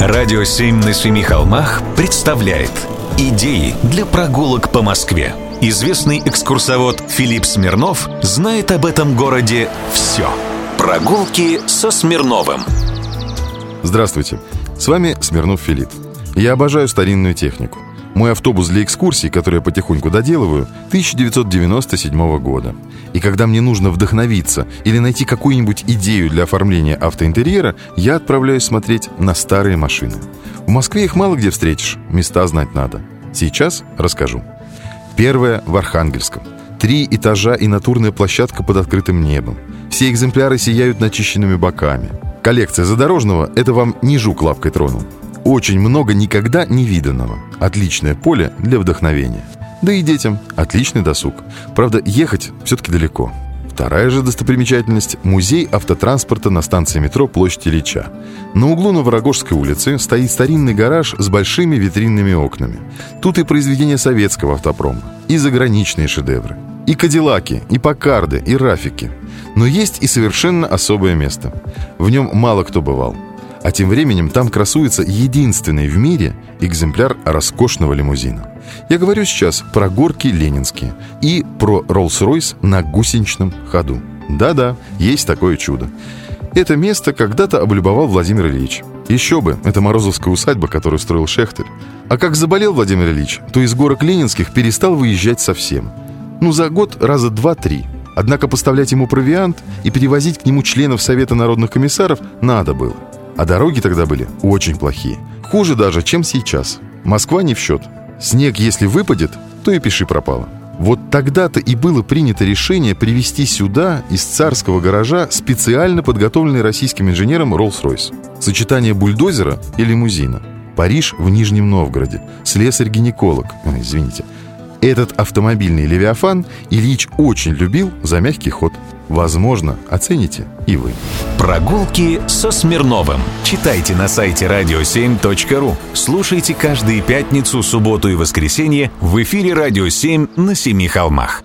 Радио «Семь на семи холмах» представляет Идеи для прогулок по Москве. Известный экскурсовод Филипп Смирнов знает об этом городе все. Прогулки со Смирновым. Здравствуйте, с вами Смирнов Филипп. Я обожаю старинную технику. Мой автобус для экскурсий, который я потихоньку доделываю, 1997 года. И когда мне нужно вдохновиться или найти какую-нибудь идею для оформления автоинтерьера, я отправляюсь смотреть на старые машины. В Москве их мало где встретишь, места знать надо. Сейчас расскажу. Первое в Архангельском. Три этажа и натурная площадка под открытым небом. Все экземпляры сияют начищенными боками. Коллекция задорожного – это вам не жук лапкой тронул. Очень много никогда не виданного. Отличное поле для вдохновения. Да и детям отличный досуг. Правда, ехать все-таки далеко. Вторая же достопримечательность – музей автотранспорта на станции метро Площадь Ильича. На углу Новорогожской улицы стоит старинный гараж с большими витринными окнами. Тут и произведения советского автопрома, и заграничные шедевры, и кадиллаки, и покарды, и рафики. Но есть и совершенно особое место. В нем мало кто бывал – а тем временем там красуется единственный в мире экземпляр роскошного лимузина. Я говорю сейчас про горки ленинские и про Роллс-Ройс на гусеничном ходу. Да-да, есть такое чудо. Это место когда-то облюбовал Владимир Ильич. Еще бы, это Морозовская усадьба, которую строил Шехтель. А как заболел Владимир Ильич, то из горок ленинских перестал выезжать совсем. Ну, за год раза два-три. Однако поставлять ему провиант и перевозить к нему членов Совета народных комиссаров надо было. А дороги тогда были очень плохие. Хуже даже, чем сейчас. Москва не в счет. Снег, если выпадет, то и пиши пропало. Вот тогда-то и было принято решение привезти сюда из царского гаража специально подготовленный российским инженером Rolls-Royce. Сочетание бульдозера и лимузина. Париж в Нижнем Новгороде. Слесарь-гинеколог. Извините. Этот автомобильный «Левиафан» Ильич очень любил за мягкий ход. Возможно, оцените и вы. Прогулки со Смирновым. Читайте на сайте radio7.ru. Слушайте каждые пятницу, субботу и воскресенье в эфире «Радио 7» на Семи холмах.